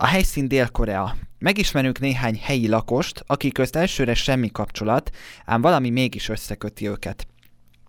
A helyszín Dél-Korea. Megismerünk néhány helyi lakost, akik közt elsőre semmi kapcsolat, ám valami mégis összeköti őket.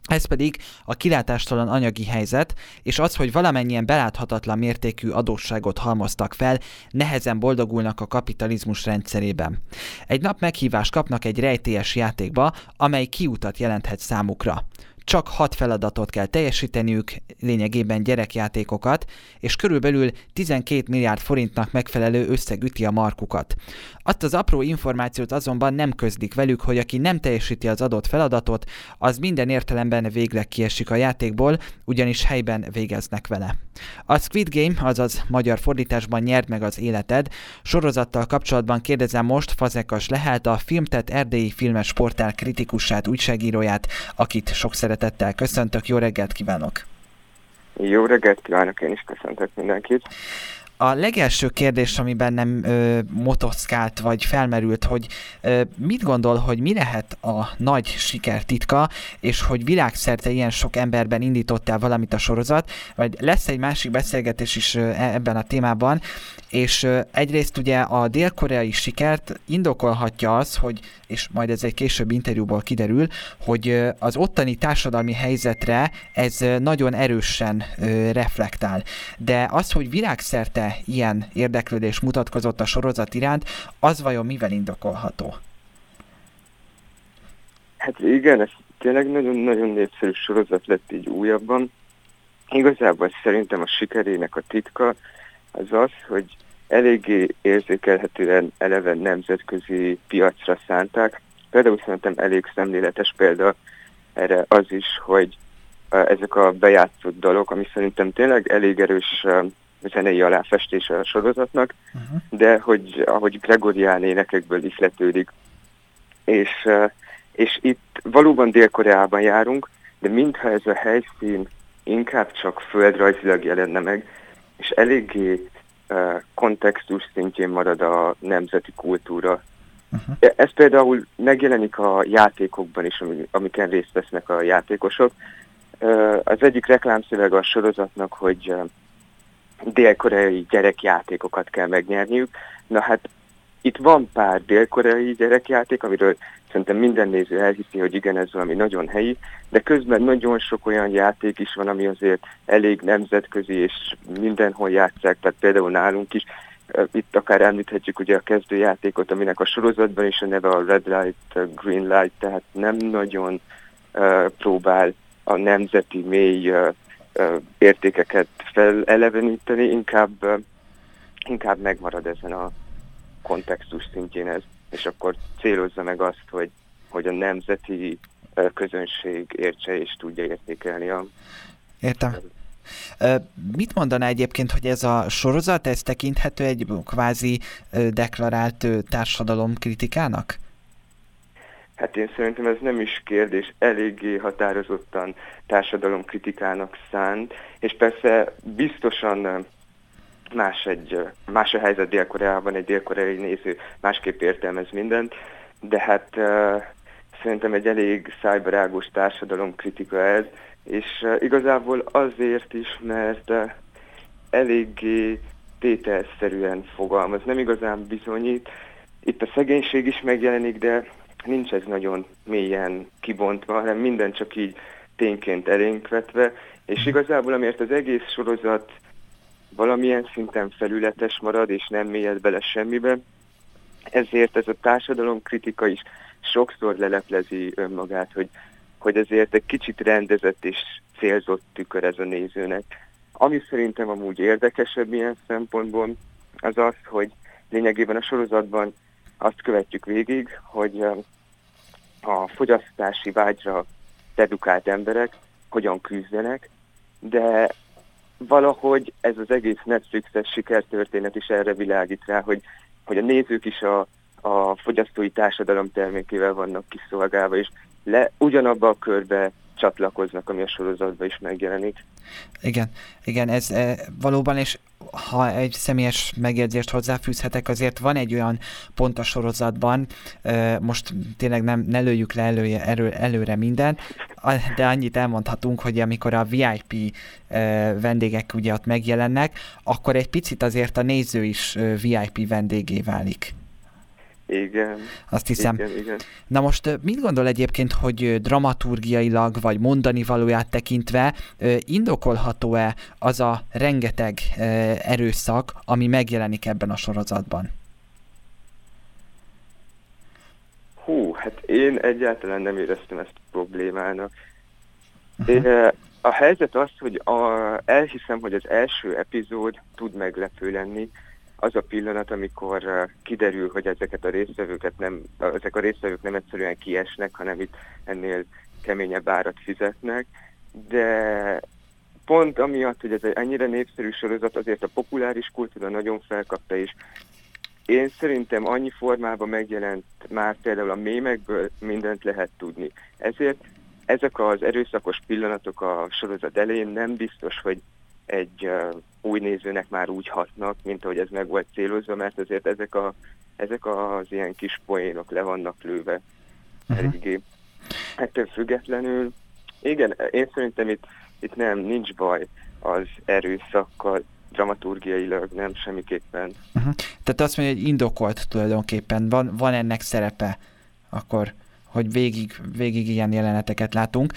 Ez pedig a kilátástalan anyagi helyzet, és az, hogy valamennyien beláthatatlan mértékű adósságot halmoztak fel, nehezen boldogulnak a kapitalizmus rendszerében. Egy nap meghívást kapnak egy rejtélyes játékba, amely kiutat jelenthet számukra csak hat feladatot kell teljesíteniük, lényegében gyerekjátékokat, és körülbelül 12 milliárd forintnak megfelelő összeg üti a markukat. Azt az apró információt azonban nem közlik velük, hogy aki nem teljesíti az adott feladatot, az minden értelemben végleg kiesik a játékból, ugyanis helyben végeznek vele. A Squid Game, azaz magyar fordításban nyert meg az életed, sorozattal kapcsolatban kérdezem most Fazekas Lehelt, a Filmtet Erdélyi Filmes Sportál kritikusát, újságíróját, akit sok szeretettel köszöntök. Jó reggelt kívánok! Jó reggelt kívánok, én is köszöntök mindenkit. A legelső kérdés, ami bennem ö, motoszkált, vagy felmerült, hogy ö, mit gondol, hogy mi lehet a nagy siker titka, és hogy világszerte ilyen sok emberben indítottál valamit a sorozat, vagy lesz egy másik beszélgetés is ö, e, ebben a témában, és ö, egyrészt ugye a dél-koreai sikert indokolhatja az, hogy, és majd ez egy később interjúból kiderül, hogy ö, az ottani társadalmi helyzetre ez ö, nagyon erősen ö, reflektál. De az, hogy világszerte ilyen érdeklődés mutatkozott a sorozat iránt, az vajon mivel indokolható? Hát igen, ez tényleg nagyon-nagyon népszerű sorozat lett így újabban. Igazából szerintem a sikerének a titka az az, hogy eléggé érzékelhetően eleve nemzetközi piacra szánták. Például szerintem elég szemléletes példa erre az is, hogy ezek a bejátszott dalok, ami szerintem tényleg elég erős zenei aláfestése a sorozatnak, uh-huh. de hogy ahogy Gregorián énekekből ihletődik, és, és itt valóban Dél-Koreában járunk, de mintha ez a helyszín inkább csak földrajzilag jelenne meg, és eléggé kontextus szintjén marad a nemzeti kultúra. Uh-huh. Ez például megjelenik a játékokban is, amiken részt vesznek a játékosok. Az egyik reklámszöveg a sorozatnak, hogy dél-koreai gyerekjátékokat kell megnyerniük. Na hát itt van pár dél-koreai gyerekjáték, amiről szerintem minden néző elhiszi, hogy igen, ez valami nagyon helyi, de közben nagyon sok olyan játék is van, ami azért elég nemzetközi, és mindenhol játszák, tehát például nálunk is, itt akár említhetjük ugye a kezdőjátékot, aminek a sorozatban is a neve a Red Light, Green Light, tehát nem nagyon uh, próbál a nemzeti mély uh, értékeket feleleveníteni, inkább, inkább megmarad ezen a kontextus szintjén ez, és akkor célozza meg azt, hogy, hogy a nemzeti közönség értse és tudja értékelni a... Értem. Mit mondaná egyébként, hogy ez a sorozat, ez tekinthető egy kvázi deklarált társadalomkritikának? Hát én szerintem ez nem is kérdés, eléggé határozottan társadalomkritikának szánt, és persze biztosan más, egy, más a helyzet Dél-Koreában, egy dél-koreai néző másképp értelmez mindent, de hát uh, szerintem egy elég szájbarágos társadalomkritika ez, és uh, igazából azért is, mert uh, eléggé tételszerűen fogalmaz, nem igazán bizonyít. Itt a szegénység is megjelenik, de nincs ez nagyon mélyen kibontva, hanem minden csak így tényként elénk vetve, és igazából amiért az egész sorozat valamilyen szinten felületes marad, és nem mélyed bele semmibe, ezért ez a társadalom kritika is sokszor leleplezi önmagát, hogy, hogy ezért egy kicsit rendezett és célzott tükör ez a nézőnek. Ami szerintem amúgy érdekesebb ilyen szempontból, az az, hogy lényegében a sorozatban azt követjük végig, hogy a fogyasztási vágyra edukált emberek hogyan küzdenek, de valahogy ez az egész Netflixes sikertörténet is erre világít rá, hogy, hogy a nézők is a, a fogyasztói társadalom termékével vannak kiszolgálva, és le ugyanabba a körbe csatlakoznak, ami a sorozatban is megjelenik. Igen, igen, ez e, valóban, és ha egy személyes megjegyzést hozzáfűzhetek, azért van egy olyan pont a sorozatban, most tényleg nem, ne lőjük le elője, elő, előre mindent, de annyit elmondhatunk, hogy amikor a VIP vendégek ugye ott megjelennek, akkor egy picit azért a néző is VIP vendégé válik. Igen. Azt hiszem. Igen, igen. Na most mit gondol egyébként, hogy dramaturgiailag, vagy mondani valóját tekintve indokolható-e az a rengeteg erőszak, ami megjelenik ebben a sorozatban? Hú, hát én egyáltalán nem éreztem ezt problémának. Uh-huh. A helyzet az, hogy a, elhiszem, hogy az első epizód tud meglepő lenni, az a pillanat, amikor uh, kiderül, hogy ezeket a résztvevőket nem, ezek a résztvevők nem egyszerűen kiesnek, hanem itt ennél keményebb árat fizetnek, de pont amiatt, hogy ez egy ennyire népszerű sorozat, azért a populáris kultúra nagyon felkapta, és én szerintem annyi formában megjelent már például a mémekből mindent lehet tudni. Ezért ezek az erőszakos pillanatok a sorozat elején nem biztos, hogy egy új nézőnek már úgy hatnak, mint ahogy ez meg volt célozva, mert azért ezek, a, ezek az ilyen kis poénok le vannak lőve uh-huh. eléggé. Ettől függetlenül, igen, én szerintem itt, itt nem, nincs baj az erőszakkal, dramaturgiailag nem semmiképpen. Uh-huh. Tehát azt mondja, hogy indokolt tulajdonképpen, van, van ennek szerepe akkor, hogy végig, végig ilyen jeleneteket látunk.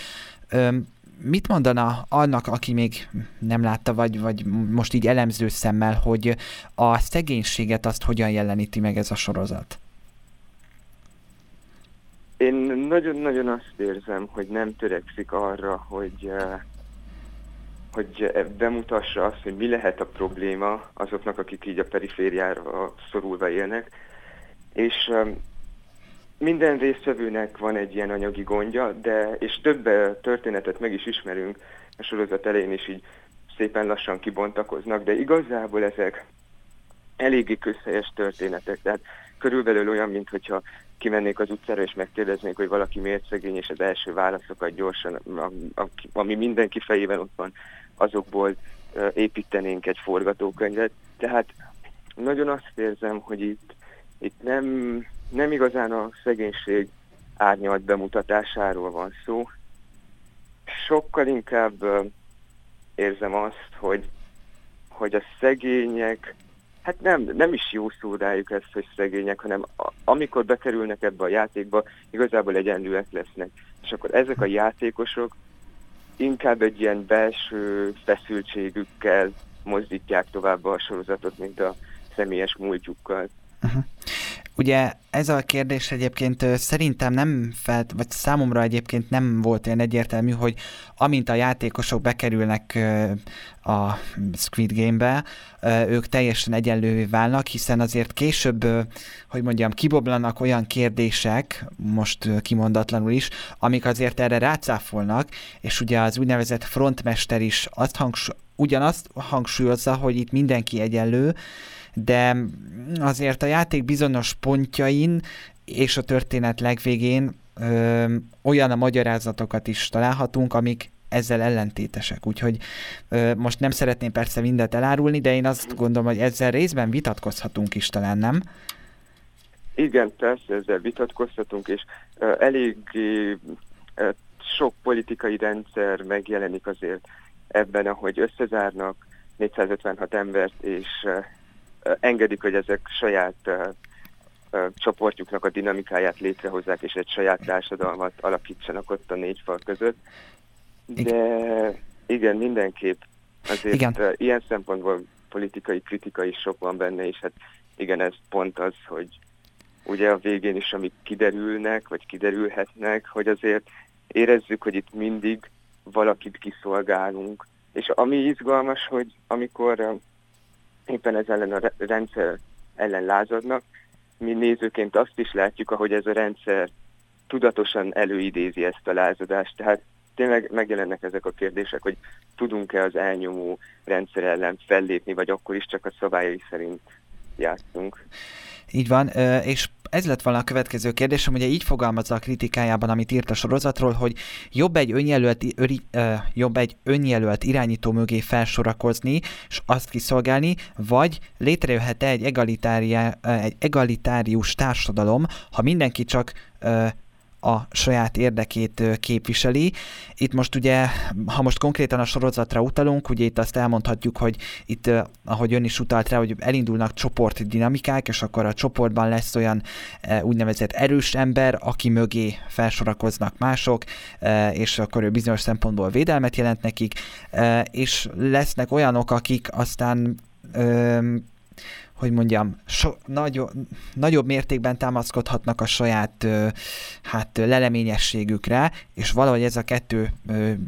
Öm, mit mondana annak, aki még nem látta, vagy, vagy most így elemző szemmel, hogy a szegénységet azt hogyan jeleníti meg ez a sorozat? Én nagyon-nagyon azt érzem, hogy nem törekszik arra, hogy, eh, hogy bemutassa azt, hogy mi lehet a probléma azoknak, akik így a perifériára szorulva élnek, és minden résztvevőnek van egy ilyen anyagi gondja, de és több történetet meg is ismerünk a sorozat elején is így szépen lassan kibontakoznak, de igazából ezek eléggé közhelyes történetek. Tehát körülbelül olyan, mint hogyha kimennék az utcára és megkérdeznék, hogy valaki miért szegény, és az első válaszokat gyorsan, ami mindenki fejében ott van, azokból építenénk egy forgatókönyvet. Tehát nagyon azt érzem, hogy itt, itt nem nem igazán a szegénység árnyalt bemutatásáról van szó. Sokkal inkább érzem azt, hogy, hogy a szegények, hát nem, nem is jó szó rájuk ezt, hogy szegények, hanem amikor bekerülnek ebbe a játékba, igazából egyenlőek lesznek. És akkor ezek a játékosok inkább egy ilyen belső feszültségükkel mozdítják tovább a sorozatot, mint a személyes múltjukkal. Uh-huh. Ugye ez a kérdés egyébként szerintem nem felt, vagy számomra egyébként nem volt olyan egyértelmű, hogy amint a játékosok bekerülnek a Squid Game-be, ők teljesen egyenlővé válnak, hiszen azért később, hogy mondjam, kiboblanak olyan kérdések, most kimondatlanul is, amik azért erre rácáfolnak, és ugye az úgynevezett frontmester is azt hangsúly, ugyanazt hangsúlyozza, hogy itt mindenki egyenlő, de azért a játék bizonyos pontjain és a történet legvégén ö, olyan a magyarázatokat is találhatunk, amik ezzel ellentétesek. Úgyhogy ö, most nem szeretném persze mindent elárulni, de én azt gondolom, hogy ezzel részben vitatkozhatunk is talán, nem? Igen, persze ezzel vitatkozhatunk, és uh, elég uh, sok politikai rendszer megjelenik azért ebben, ahogy összezárnak 456 embert, és engedik, hogy ezek saját csoportjuknak a dinamikáját létrehozzák, és egy saját társadalmat alakítsanak ott a négy fal között. De igen, mindenképp azért igen. ilyen szempontból politikai kritika is sok van benne, és hát igen, ez pont az, hogy ugye a végén is, amik kiderülnek, vagy kiderülhetnek, hogy azért érezzük, hogy itt mindig valakit kiszolgálunk. És ami izgalmas, hogy amikor éppen ez ellen a rendszer ellen lázadnak. Mi nézőként azt is látjuk, ahogy ez a rendszer tudatosan előidézi ezt a lázadást. Tehát tényleg megjelennek ezek a kérdések, hogy tudunk-e az elnyomó rendszer ellen fellépni, vagy akkor is csak a szabályai szerint játszunk. Így van, és ez lett volna a következő kérdésem, ugye így fogalmazza a kritikájában, amit írt a sorozatról, hogy jobb egy önjelölt, öri, ö, jobb egy önjelölt irányító mögé felsorakozni, és azt kiszolgálni, vagy létrejöhet egy, egy egalitárius társadalom, ha mindenki csak ö, a saját érdekét képviseli. Itt most ugye, ha most konkrétan a sorozatra utalunk, ugye itt azt elmondhatjuk, hogy itt, ahogy ön is utalt rá, hogy elindulnak csoport dinamikák, és akkor a csoportban lesz olyan úgynevezett erős ember, aki mögé felsorakoznak mások, és akkor ő bizonyos szempontból védelmet jelent nekik, és lesznek olyanok, akik aztán hogy mondjam, so, nagy, nagyobb mértékben támaszkodhatnak a saját hát leleményességükre, és valahogy ez a kettő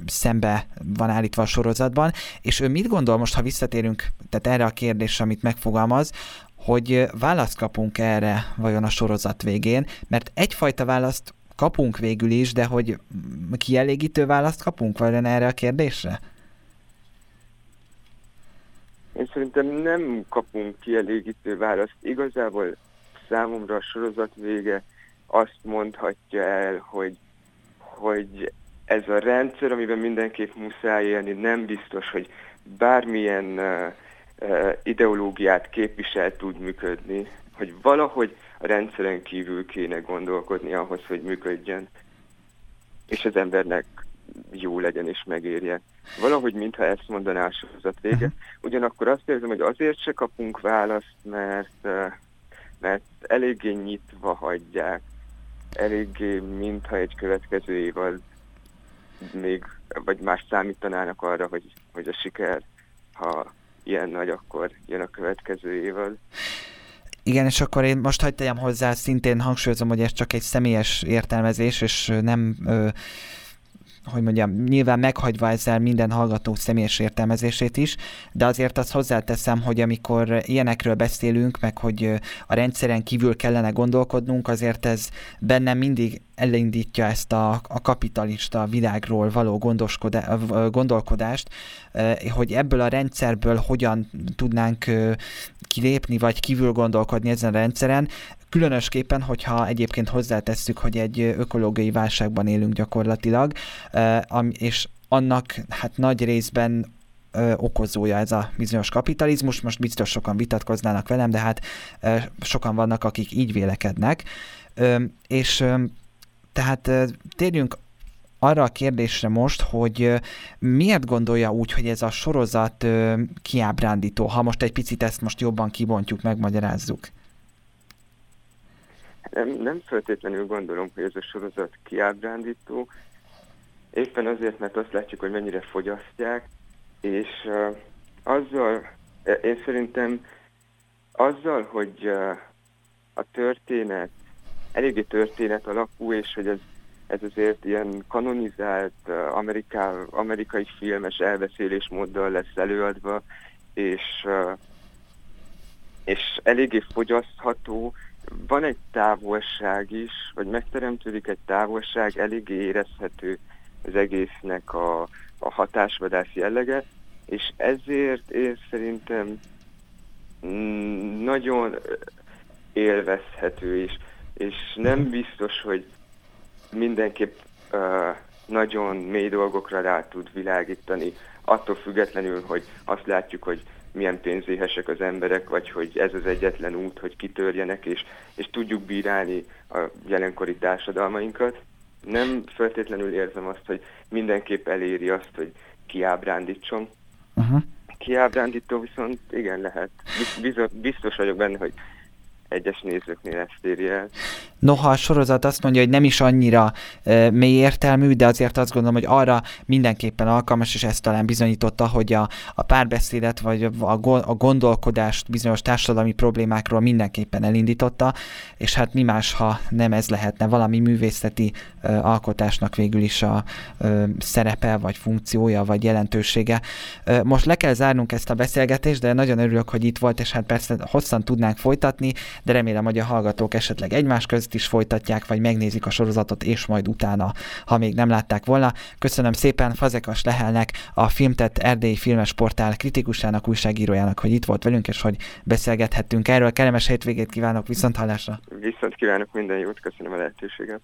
szembe van állítva a sorozatban, és ő mit gondol most, ha visszatérünk tehát erre a kérdésre, amit megfogalmaz, hogy választ kapunk erre vajon a sorozat végén, mert egyfajta választ kapunk végül is, de hogy kielégítő választ kapunk vajon erre a kérdésre? Én szerintem nem kapunk kielégítő választ. Igazából számomra a sorozat vége azt mondhatja el, hogy, hogy ez a rendszer, amiben mindenképp muszáj élni, nem biztos, hogy bármilyen uh, uh, ideológiát képvisel tud működni, hogy valahogy a rendszeren kívül kéne gondolkodni ahhoz, hogy működjön, és az embernek jó legyen és megérje. Valahogy mintha ezt mondaná a sorozat vége. Ugyanakkor azt érzem, hogy azért se kapunk választ, mert, mert eléggé nyitva hagyják. Eléggé, mintha egy következő évad még, vagy más számítanának arra, hogy, hogy a siker, ha ilyen nagy, akkor jön a következő évad. Igen, és akkor én most hagyd tegyem hozzá, szintén hangsúlyozom, hogy ez csak egy személyes értelmezés, és nem ö, hogy mondjam, nyilván meghagyva ezzel minden hallgató személyes értelmezését is, de azért azt hozzáteszem, hogy amikor ilyenekről beszélünk, meg hogy a rendszeren kívül kellene gondolkodnunk, azért ez bennem mindig elindítja ezt a, a kapitalista világról való gondolkodást, hogy ebből a rendszerből hogyan tudnánk kilépni, vagy kívül gondolkodni ezen a rendszeren, Különösképpen, hogyha egyébként hozzátesszük, hogy egy ökológiai válságban élünk gyakorlatilag, és annak hát nagy részben okozója ez a bizonyos kapitalizmus. Most biztos sokan vitatkoznának velem, de hát sokan vannak, akik így vélekednek. És tehát térjünk arra a kérdésre most, hogy miért gondolja úgy, hogy ez a sorozat kiábrándító, ha most egy picit ezt most jobban kibontjuk, megmagyarázzuk. Nem, nem feltétlenül gondolom, hogy ez a sorozat kiábrándító, éppen azért, mert azt látjuk, hogy mennyire fogyasztják, és uh, azzal, én szerintem azzal, hogy uh, a történet eléggé történet alapú, és hogy ez, ez azért ilyen kanonizált uh, Ameriká, amerikai filmes elbeszélésmóddal lesz előadva, és, uh, és eléggé fogyasztható, van egy távolság is, vagy megteremtődik egy távolság, eléggé érezhető az egésznek a, a hatásvadász jellege, és ezért én szerintem nagyon élvezhető is, és nem biztos, hogy mindenképp uh, nagyon mély dolgokra rá tud világítani, attól függetlenül, hogy azt látjuk, hogy milyen pénzéhesek az emberek, vagy hogy ez az egyetlen út, hogy kitörjenek, és, és tudjuk bírálni a jelenkori társadalmainkat. Nem feltétlenül érzem azt, hogy mindenképp eléri azt, hogy kiábrándítson. Uh-huh. Kiábrándító viszont igen lehet. Biztos, biztos vagyok benne, hogy egyes nézőknél ezt érje el. Noha a sorozat azt mondja, hogy nem is annyira e, mély értelmű, de azért azt gondolom, hogy arra mindenképpen alkalmas, és ezt talán bizonyította, hogy a, a párbeszédet vagy a, a gondolkodást bizonyos társadalmi problémákról mindenképpen elindította, és hát mi más, ha nem ez lehetne valami művészeti e, alkotásnak végül is a e, szerepe, vagy funkciója, vagy jelentősége. E, most le kell zárnunk ezt a beszélgetést, de nagyon örülök, hogy itt volt, és hát persze hosszan tudnánk folytatni, de remélem, hogy a hallgatók esetleg egymás közt is folytatják, vagy megnézik a sorozatot, és majd utána, ha még nem látták volna. Köszönöm szépen Fazekas Lehelnek, a Filmtett Erdélyi Filmes Portál kritikusának, újságírójának, hogy itt volt velünk, és hogy beszélgethettünk erről. Kellemes hétvégét kívánok, viszont hallásra! Viszont kívánok minden jót, köszönöm a lehetőséget!